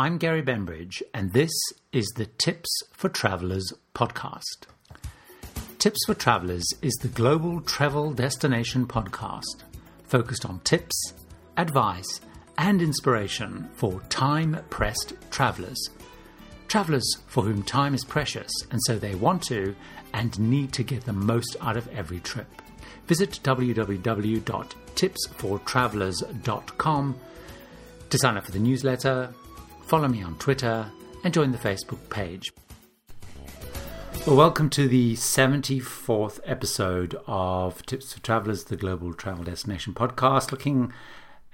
I'm Gary Bembridge, and this is the Tips for Travelers podcast. Tips for Travelers is the global travel destination podcast focused on tips, advice, and inspiration for time pressed travelers. Travelers for whom time is precious, and so they want to and need to get the most out of every trip. Visit www.tipsfortravelers.com to sign up for the newsletter, follow me on Twitter, and join the Facebook page. Well, welcome to the 74th episode of Tips for Travelers, the Global Travel Destination podcast, looking,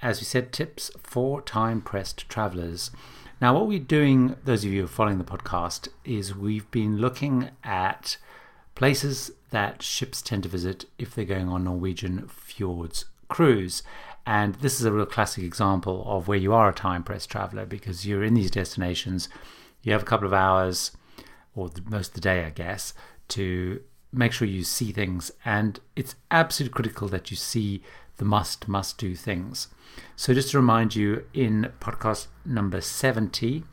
as we said, tips for time pressed travelers. Now, what we're doing, those of you who are following the podcast, is we've been looking at places that ships tend to visit if they're going on Norwegian fjords cruise. And this is a real classic example of where you are a time pressed traveler because you're in these destinations, you have a couple of hours or the, most of the day, I guess, to make sure you see things. And it's absolutely critical that you see the must, must do things. So, just to remind you, in podcast number 70,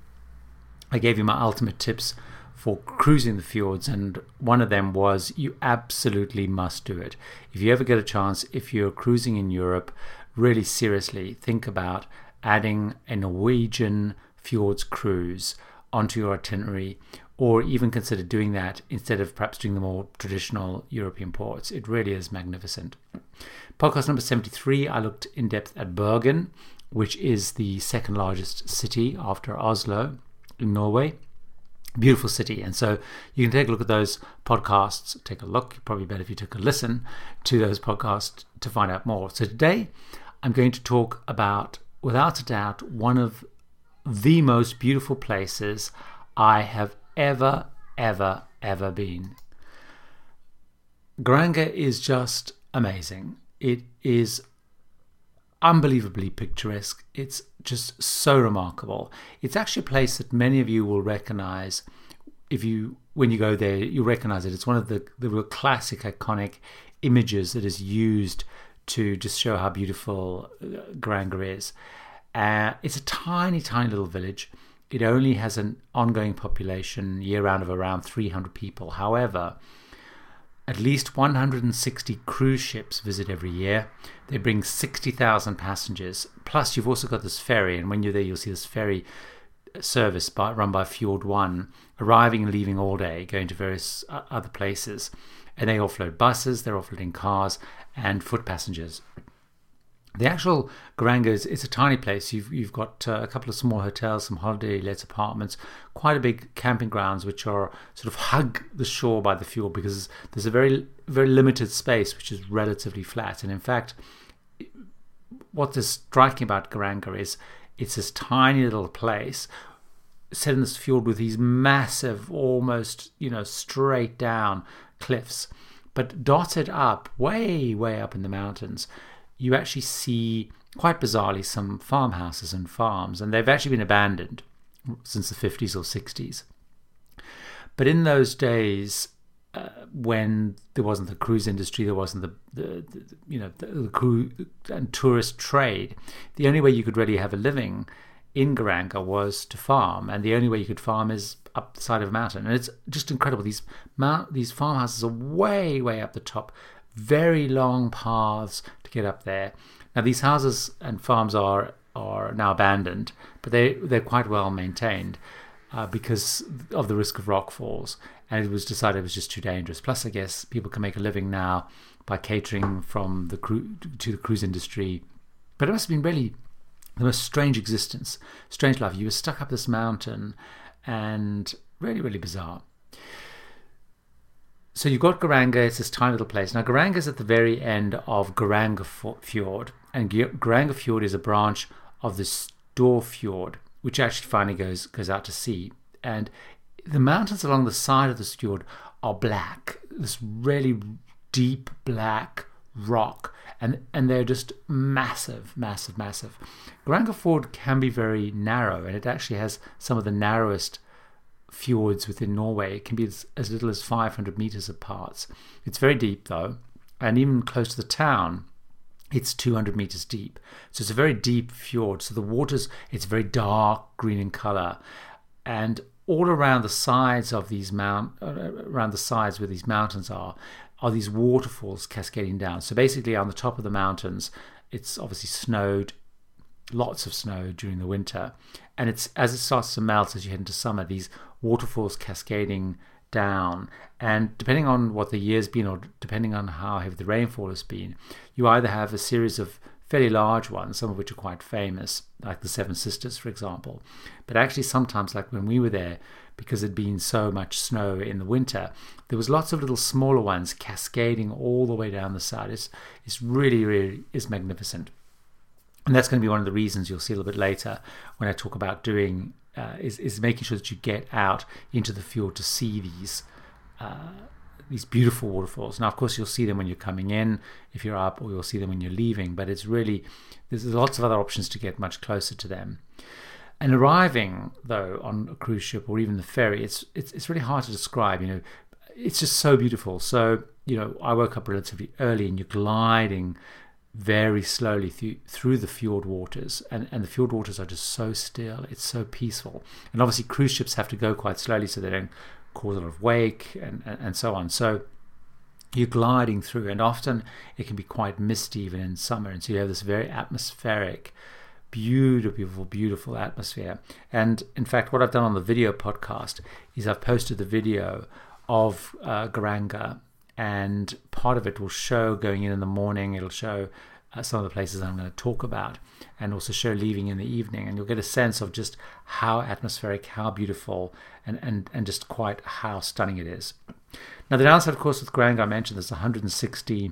I gave you my ultimate tips for cruising the fjords, and one of them was you absolutely must do it. If you ever get a chance, if you're cruising in Europe, really seriously think about adding a Norwegian fjords cruise onto your itinerary or even consider doing that instead of perhaps doing the more traditional European ports. It really is magnificent. Podcast number 73, I looked in depth at Bergen, which is the second largest city after Oslo in Norway. Beautiful city. And so you can take a look at those podcasts, take a look, probably better if you took a listen to those podcasts to find out more. So today I'm going to talk about, without a doubt, one of the most beautiful places I have ever, ever, ever been. Geiranger is just amazing. It is unbelievably picturesque. It's just so remarkable. It's actually a place that many of you will recognize if you when you go there. You recognize it. It's one of the the real classic, iconic images that is used to just show how beautiful uh, is. Uh, it's a tiny, tiny little village. It only has an ongoing population year round of around 300 people. However, at least 160 cruise ships visit every year. They bring 60,000 passengers. Plus, you've also got this ferry, and when you're there, you'll see this ferry service by, run by Fjord One, arriving and leaving all day, going to various uh, other places. And they offload buses, they're offloading cars, and foot passengers. The actual Geiranger is it's a tiny place. You've you've got uh, a couple of small hotels, some holiday let apartments, quite a big camping grounds which are sort of hug the shore by the fjord because there's a very very limited space which is relatively flat. And in fact, what is striking about Geiranger is it's this tiny little place set in this fjord with these massive, almost you know straight down cliffs, but dotted up way way up in the mountains you actually see, quite bizarrely, some farmhouses and farms, and they've actually been abandoned since the 50s or 60s. But in those days, uh, when there wasn't the cruise industry, there wasn't the, the, the you know the, the cruise and tourist trade. The only way you could really have a living in Geiranger was to farm, and the only way you could farm is up the side of a mountain. And it's just incredible. These mount, these farmhouses are way, way up the top, very long paths to get up there. Now these houses and farms are are now abandoned, but they they're quite well maintained uh, because of the risk of rock falls. And it was decided it was just too dangerous. Plus, I guess people can make a living now by catering from the cru- to the cruise industry. But it must have been really the most strange existence, strange life. You were stuck up this mountain, and really, really bizarre so you've got Geiranger, it's this tiny little place. Now, Geiranger is at the very end of Geiranger Fjord, and Geiranger Fjord is a branch of the Store Fjord, which actually finally goes goes out to sea. And the mountains along the side of the fjord are black, this really deep black rock, and and they're just massive, massive, massive. Geiranger Fjord can be very narrow, and it actually has some of the narrowest fjords within Norway. It can be as, as little as 500 meters apart. It's very deep though, and even close to the town, it's 200 meters deep. So it's a very deep fjord. So the water's it's very dark green in color, and all around the sides of these mount uh, around the sides where these mountains are are these waterfalls cascading down. So basically, on the top of the mountains, it's obviously snowed, lots of snow during the winter, and it's as it starts to melt as you head into summer, these waterfalls cascading down. And depending on what the year's been, or depending on how heavy the rainfall has been, you either have a series of fairly large ones, some of which are quite famous, like the Seven Sisters, for example. But actually, sometimes, like when we were there, because there'd been so much snow in the winter, there was lots of little smaller ones cascading all the way down the side. It's, it's really, really is magnificent. And that's going to be one of the reasons you'll see a little bit later when I talk about doing uh, is is making sure that you get out into the fjord to see these uh, these beautiful waterfalls. Now, of course, you'll see them when you're coming in if you're up, or you'll see them when you're leaving. But it's really there's lots of other options to get much closer to them. And arriving though on a cruise ship or even the ferry, it's it's it's really hard to describe. You know, it's just so beautiful. So you know, I woke up relatively early, and you're gliding very slowly through, through the fjord waters and, and the fjord waters are just so still it's so peaceful and obviously cruise ships have to go quite slowly so they don't lot of wake and, and, and so on. So you're gliding through and often it can be quite misty even in summer and so you have this very atmospheric beautiful beautiful beautiful atmosphere. And in fact what i've done on the video podcast is i've posted the video of uh, Geiranger and part of it will show going in in the morning. It'll show uh, some of the places I'm going to talk about, and also show leaving in the evening, and you'll get a sense of just how atmospheric, how beautiful, and and and just quite how stunning it is. Now the downside, of course, with Grand I mentioned there's 160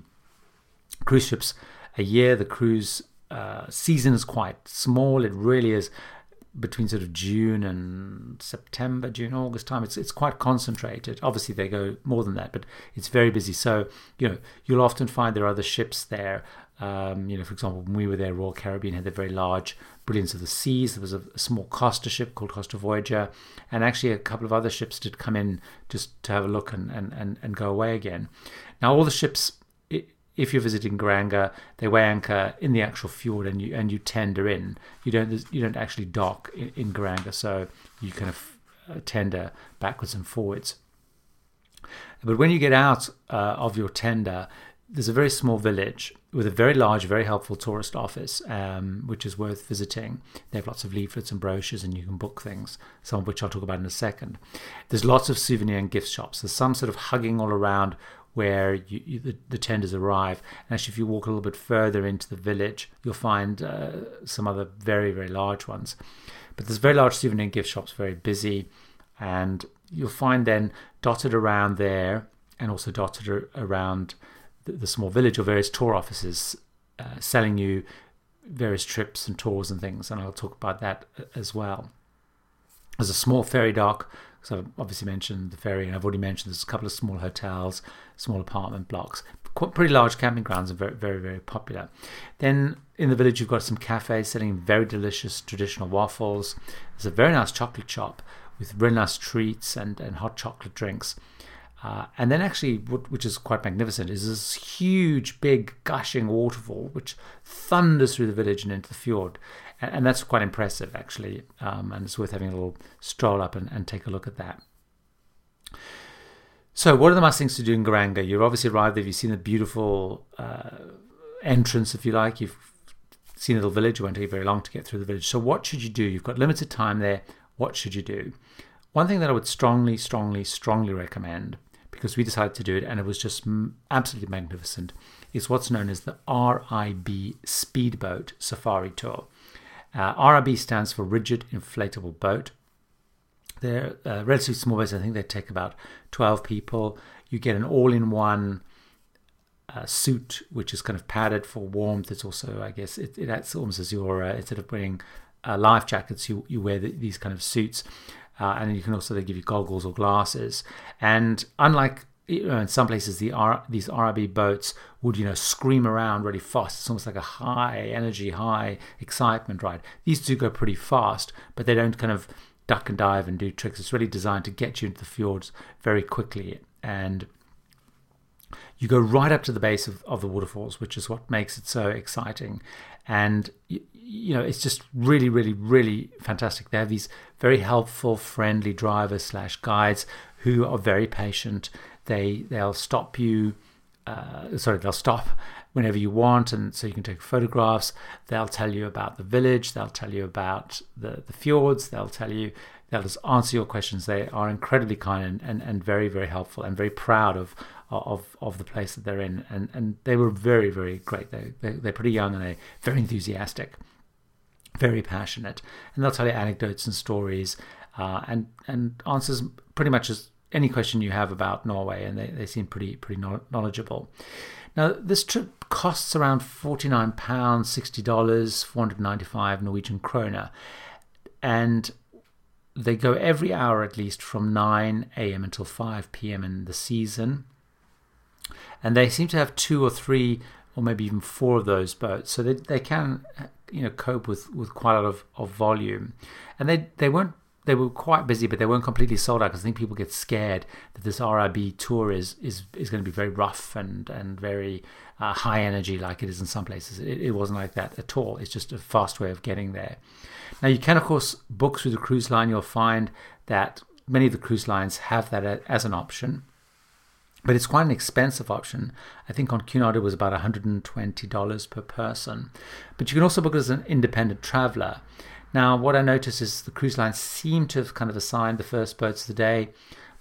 cruise ships a year. The cruise uh, season is quite small. It really is between sort of June and September, June, August time. It's it's quite concentrated. Obviously, they go more than that, but it's very busy. So you know you'll often find there are other ships there. Um, you know, for example, when we were there, Royal Caribbean had the very large Brilliance of the Seas. There was a, a, small Costa ship called Costa Voyager, and actually a couple of other ships did come in just to have a look and and and, and go away again. Now all the ships if you're visiting Geiranger, they weigh anchor in the actual fjord and you and you tender in. You don't you don't actually dock in, in Geiranger, so you kind of uh, tender backwards and forwards. But when you get out uh, of your tender, there's a very small village with a very large, very helpful tourist office, um, which is worth visiting. They have lots of leaflets and brochures, and you can book things, some of which I'll talk about in a second. There's lots of souvenir and gift shops. There's some sort of hugging all around where you, you, the, the, tenders arrive. And actually, if you walk a little bit further into the village, you'll find uh, some other very, very large ones. But there's very large souvenir and gift shops, very busy. And you'll find then dotted around there and also dotted around the, the small village or various tour offices uh, selling you various trips and tours and things. And I'll talk about that uh, as well. There's a small ferry dock so I've obviously mentioned the ferry, and I've already mentioned there's a couple of small hotels, small apartment blocks, quite pretty large camping grounds, are very, very, very popular. Then in the village, you've got some cafes selling very delicious traditional waffles. There's a very nice chocolate shop with really nice treats and, and hot chocolate drinks. Uh, and then, actually, which is quite magnificent, is this huge, big, gushing waterfall which thunders through the village and into the fjord and, that's quite impressive actually. Um, and it's worth having a little stroll up and, and take a look at that. So, what are the must things to do in Geiranger? You've obviously arrived there. You've seen the beautiful uh, entrance, if you like. You've seen the little village. It won't take very long to get through the village. So, what should you do? You've got limited time there. What should you do? One thing that I would strongly, strongly, strongly recommend, because we decided to do it and it was just absolutely magnificent, It's what's known as the RIB Speedboat Safari Tour. Uh, RIB stands for Rigid Inflatable Boat. They're uh, relatively small boats. I think they take about 12 people. You get an all in one uh, suit, which is kind of padded for warmth. It's also, I guess, it, it acts almost as your, uh, instead of wearing uh, life jackets, you, you wear the, these kind of suits. Uh, and you can also they give you goggles or glasses. And unlike you know, in some places the R, these RIB boats would you know scream around really fast. It's almost like a high energy, high excitement ride. These two go pretty fast, but they don't kind of duck and dive and do tricks. It's really designed to get you into the fjords very quickly and you go right up to the base of, of the waterfalls, which is what makes it so exciting. And, you, know, it's just really, really, really fantastic. They have these very helpful, friendly drivers slash guides who are very patient. They, they'll stop you, uh, sorry, they'll stop whenever you want, and so you can take photographs. They'll tell you about the village. They'll tell you about the, the fjords. They'll tell you they'll just answer your questions. They are incredibly kind and, and, and very very helpful and very proud of of of the place that they're in. And and they were very very great. They, they they're pretty young and they're very enthusiastic, very passionate, and they'll tell you anecdotes and stories. Uh, and and answers pretty much as any question you have about Norway, and they, they seem pretty pretty knowledgeable. Now, this trip costs around £49, $60, 495 Norwegian kroner. And they go every hour at least from 9 a.m. until 5 p.m. in the season. And they seem to have two or three or maybe even four of those boats. So they, they can you know cope with, with quite a lot of, of volume. And they, they weren't they were quite busy, but they weren't completely sold out because I think people get scared that this RIB tour is is, is going to be very rough and and very uh, high energy like it is in some places. It, it, wasn't like that at all. It's just a fast way of getting there. Now you can of course book through the cruise line. You'll find that many of the cruise lines have that as an option. But it's quite an expensive option. I think on Cunard it was about $120 per person. But you can also book it as an independent traveler. Now, what I notice is the cruise lines seem to have kind of assigned the first boats of the day,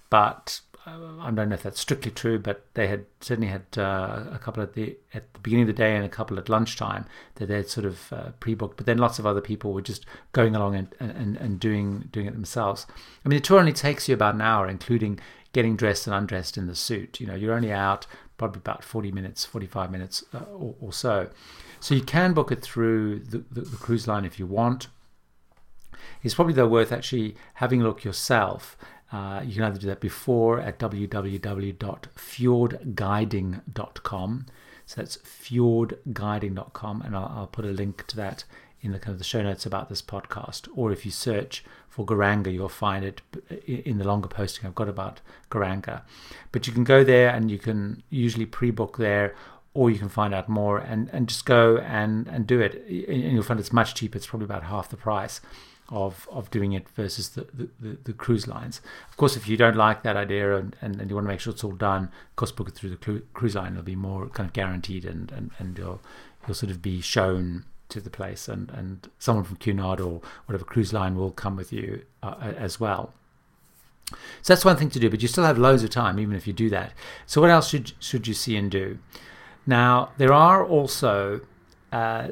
but uh, I don't know if that's strictly true, but they had certainly had uh, a couple at the at the beginning of the day and a couple at lunchtime that they had sort of uh, pre-booked. But then lots of other people were just going along and, and, and doing doing it themselves. I mean, the tour only takes you about an hour, including getting dressed and undressed in the suit. You know, you're only out probably about 40 minutes, 45 minutes uh, or, or, so. So you can book it through the, the, the cruise line if you want it's probably though worth actually having a look yourself. Uh, you can either do that before at www.fjordguiding.com. So that's fjordguiding.com, and I'll, I'll, put a link to that in the kind of the show notes about this podcast. Or if you search for Geiranger, you'll find it in the longer posting I've got about Geiranger. But you can go there, and you can usually pre-book there, or you can find out more and, and just go and, and do it. And you'll find it's much cheaper. It's probably about half the price of of doing it versus the, the, the, the, cruise lines. Of course, if you don't like that idea and, and, and, you want to make sure it's all done, course, book it through the cruise line. It'll be more kind of guaranteed and, and, and you'll, you'll sort of be shown to the place and, and someone from Cunard or whatever cruise line will come with you uh, as well. So that's one thing to do, but you still have loads of time even if you do that. So what else should should you see and do? Now there are also uh,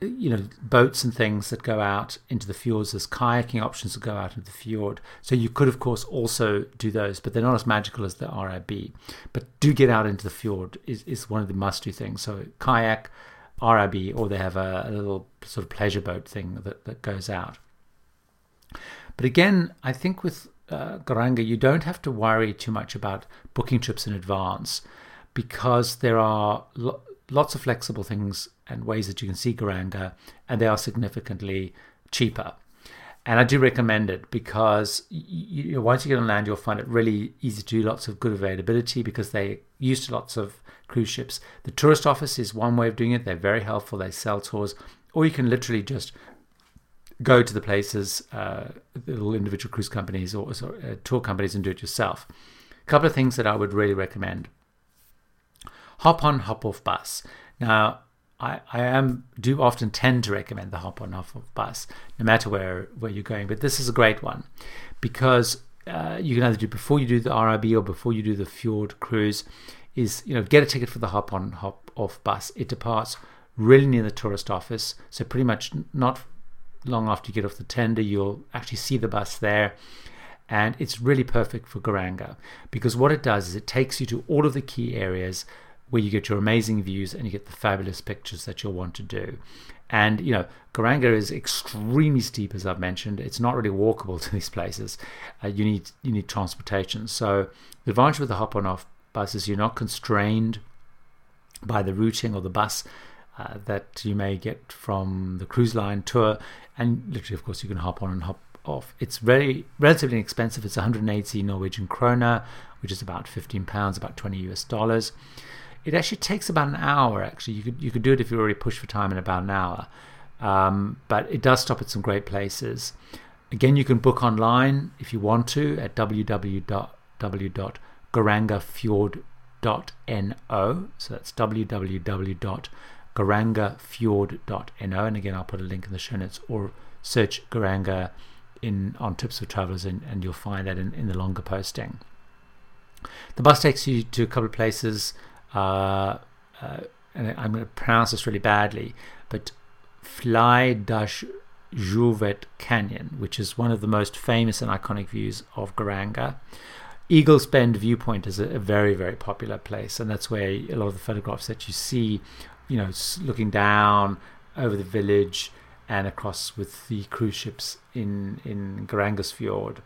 you know boats and things that go out into the fjords there's kayaking options that go out into the fjord. So you could of course also do those but they're not as magical as the rib but do get out into the fjord is, is one of the must do things. So kayak rib or they have a, a little sort of pleasure boat thing that, that goes out. But again i think with uh, Geiranger, you don't have to worry too much about booking trips in advance because there are lo- lots of flexible things and ways that you can see Geiranger, and they are significantly cheaper. And I do recommend it because you, once you get on land, you'll find it really easy to do lots of good availability because they used to lots of cruise ships. The tourist office is one way of doing it. They're very helpful. They sell tours, or you can literally just go to the places, uh, little individual cruise companies or uh, tour companies, and do it yourself. A couple of things that I would really recommend hop on, hop off bus. Now, I, I am do often tend to recommend the hop on hop off bus, no matter where, where you're going. But this is a great one because uh, you can either do before you do the RIB or before you do the fjord cruise. Is you know get a ticket for the hop on hop off bus. It departs really near the tourist office, so pretty much not long after you get off the tender, you'll actually see the bus there. And it's really perfect for Geiranger because what it does is it takes you to all of the key areas where you get your amazing views and you get the fabulous pictures that you'll want to do. And you know, Geiranger is extremely steep, as I've mentioned. It's not really walkable to these places. Uh, you need you need transportation. So the advantage with the hop on off bus is you're not constrained by the routing or the bus uh, that you may get from the cruise line tour. And literally, of course, you can hop on and hop off. It's very relatively inexpensive. It's 180 Norwegian kroner, which is about 15 pounds, about 20 US dollars. It actually takes about an hour. Actually, you could you could do it if you already pushed for time in about an hour, um, but it does stop at some great places. Again, you can book online if you want to at www.geirangerfjord.no. So that's www.geirangerfjord.no. And again, I'll put a link in the show notes or search Geiranger in on Tips for Travelers and, and you'll find that in, in the longer posting. The bus takes you to a couple of places, uh, uh, and I'm going to pronounce this really badly, but Fly Dash Juvet Canyon, which is one of the most famous and iconic views of Geiranger. Eagles Bend viewpoint is a, a, very, very popular place, and that's where a lot of the photographs that you see, you know, looking down over the village and across with the cruise ships in in Geirangers Fjord.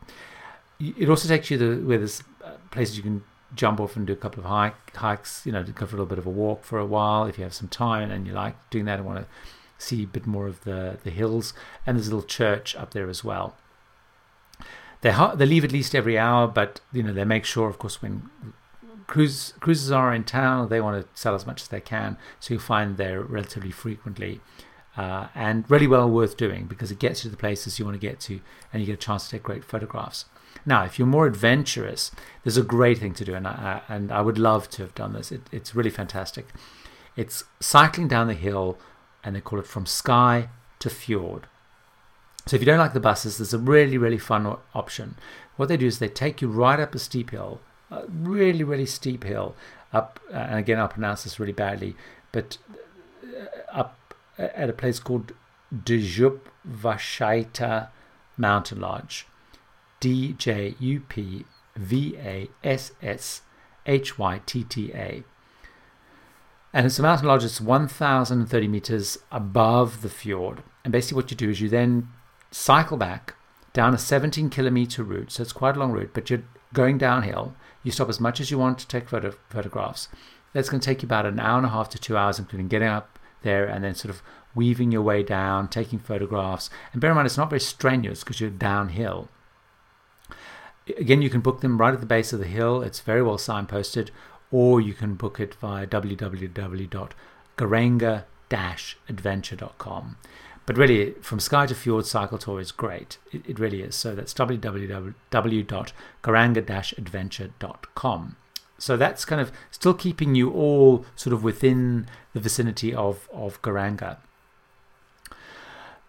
It also takes you to where there's uh, places you can jump off and do a couple of hike, hikes, you know, go for a little bit of a walk for a while if you have some time and you like doing that and want to see a bit more of the, the hills. And there's a little church up there as well. They, they leave at least every hour, but you know they make sure, of course, when cruise cruises are in town, they want to sell as much as they can. So you find they're relatively frequently. Uh, and really well worth doing because it gets you to the places you want to get to and you get a chance to take great photographs. Now, if you're more adventurous, there's a great thing to do, and I, and I would love to have done this. It, it's really fantastic. It's cycling down the hill, and they call it from sky to fjord. So if you don't like the buses, there's a really, really fun option. What they do is they take you right up a steep hill, a really, really steep hill, up, uh, and again, I'll pronounce this really badly, but uh, up at a place called Djup Vashaita Mountain Lodge. D J U P V A S S H Y T T A. And it's a mountain lodge that's 1,030 meters above the fjord. And basically, what you do is you then cycle back down a 17 kilometer route. So it's quite a long route, but you're going downhill. You stop as much as you want to take photo- photographs. That's going to take you about an hour and a half to two hours, including getting up there and then sort of weaving your way down, taking photographs. And bear in mind, it's not very strenuous because you're downhill. Again, you can book them right at the base of the hill. It's very well signposted, or you can book it via www.geiranger-adventure.com. But really, from Sky to Fjord Cycle Tour is great. It, it really is. So that's www.geiranger-adventure.com. So that's kind of still keeping you all sort of within the vicinity of, of Geiranger.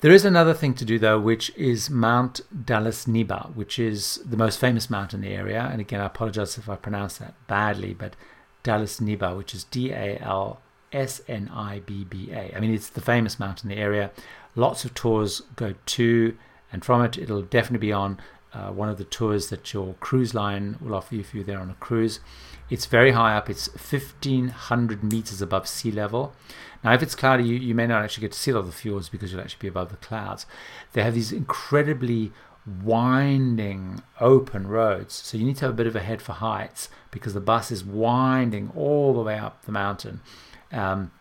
There is another thing to do though, which is Mount Dalsnibba, which is the most famous mountain in the area. And again, I apologize if I pronounce that badly, but Dalsnibba, which is D A L S N I B B A. I mean, it's the famous mountain in the area. Lots of tours go to and from it. It'll definitely be on uh, one of the tours that your cruise line will offer you if you're there on a cruise. It's very high up, it's 1500 meters above sea level. Now, if it's cloudy, you, you may not actually get to see all the fjords because you'll actually be above the clouds. They have these incredibly winding open roads, so you need to have a bit of a head for heights because the bus is winding all the way up the mountain. Um,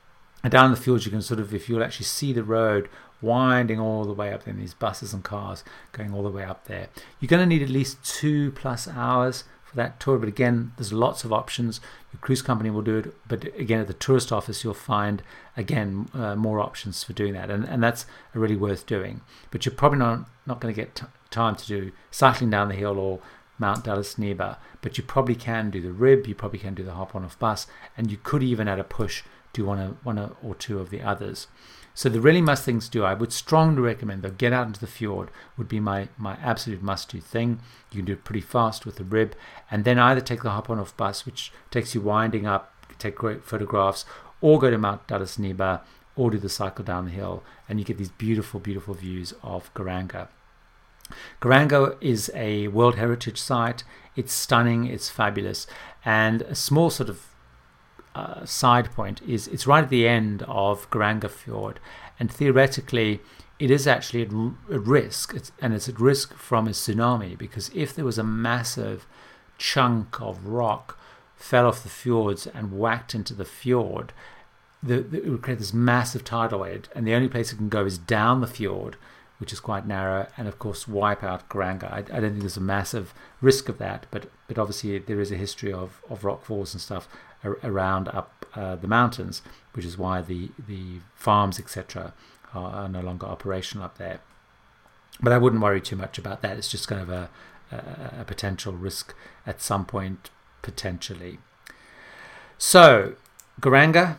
and down the fjords, you can sort of, if you'll actually see the road winding all the way up in these buses and cars going all the way up there. You're going to need at least two plus hours for that tour. But again, there's lots of options. Your cruise company will do it, but again, at the tourist office, you'll find again uh, more options for doing that, and and that's really worth doing. But you're probably not not going to get t- time to do cycling down the hill or Mount Dalsnibba, but you probably can do the rib, you probably can do the hop on off bus, and you could even at a push do one, one or two of the others. So the really must things to do, I would strongly recommend though, get out into the fjord would be my, my absolute must do thing. You can do it pretty fast with the rib, and then either take the hop on off bus, which takes you winding up, take great photographs, or go to Mount Dalsnibba, or do the cycle down the hill, and you get these beautiful, beautiful views of Geiranger. Geiranger is a World Heritage Site. It's stunning, it's fabulous, and a small sort of uh, side point is it's right at the end of Geiranger Fjord, and theoretically, it is actually at, at risk, it's, and it's at risk from a tsunami because if there was a massive chunk of rock fell off the fjords and whacked into the fjord, the, the, it would create this massive tidal wave, and the only place it can go is down the fjord, which is quite narrow, and of course wipe out Geiranger. I, I, don't think there's a massive risk of that, but but obviously there is a history of, of rock falls and stuff around up uh, the mountains, which is why the the farms etc. Are, are no longer operational up there. But I wouldn't worry too much about that. It's just kind of a, a, a potential risk at some point, potentially. So, Geiranger,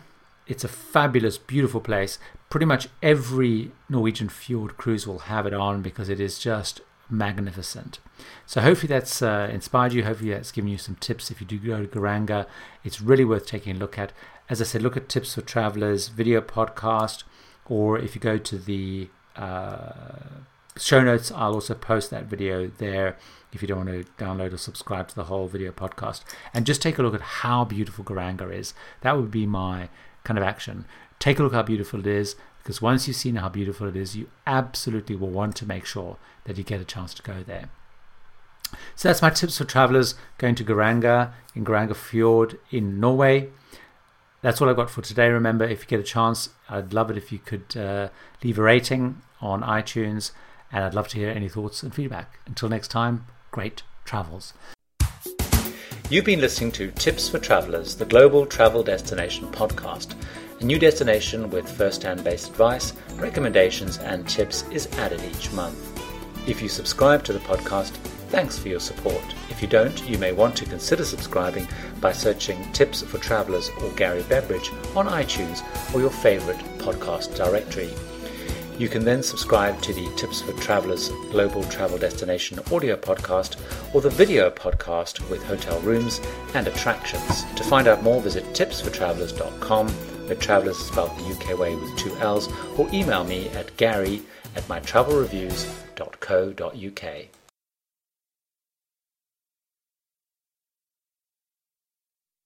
it's a fabulous, beautiful place. Pretty much every Norwegian fjord cruise will have it on because it is just magnificent. So hopefully that's uh, inspired you. Hopefully that's given you some tips if you do go to Geiranger. It's really worth taking a look at. As I said, look at tips for travelers video podcast, or if you go to the uh, show notes, I'll also post that video there if you don't want to download or subscribe to the whole video podcast. And just take a look at how beautiful Geiranger is. That would be my kind of action. Take a look how beautiful it is, because once you've seen how beautiful it is, you absolutely will want to make sure that you get a chance to go there. So that's my tips for travelers going to Geiranger in Geiranger Fjord in Norway. That's all I've got for today. Remember, if you get a chance, I'd love it if you could uh, leave a rating on iTunes, and I'd love to hear any thoughts and feedback. Until next time, great travels. You've been listening to Tips for Travelers, the Global Travel Destination podcast. A new destination with first hand based advice, recommendations, and tips is added each month. If you subscribe to the podcast, thanks for your support. If you don't, you may want to consider subscribing by searching Tips for Travelers or Gary Bembridge on iTunes or your favorite podcast directory. You can then subscribe to the Tips for Travelers Global Travel Destination audio podcast or the video podcast with hotel rooms and attractions. To find out more, visit tipsfortravelers.com, where travelers is spelled the UK way with two L's, or email me at gary at mytravelreviews.co.uk.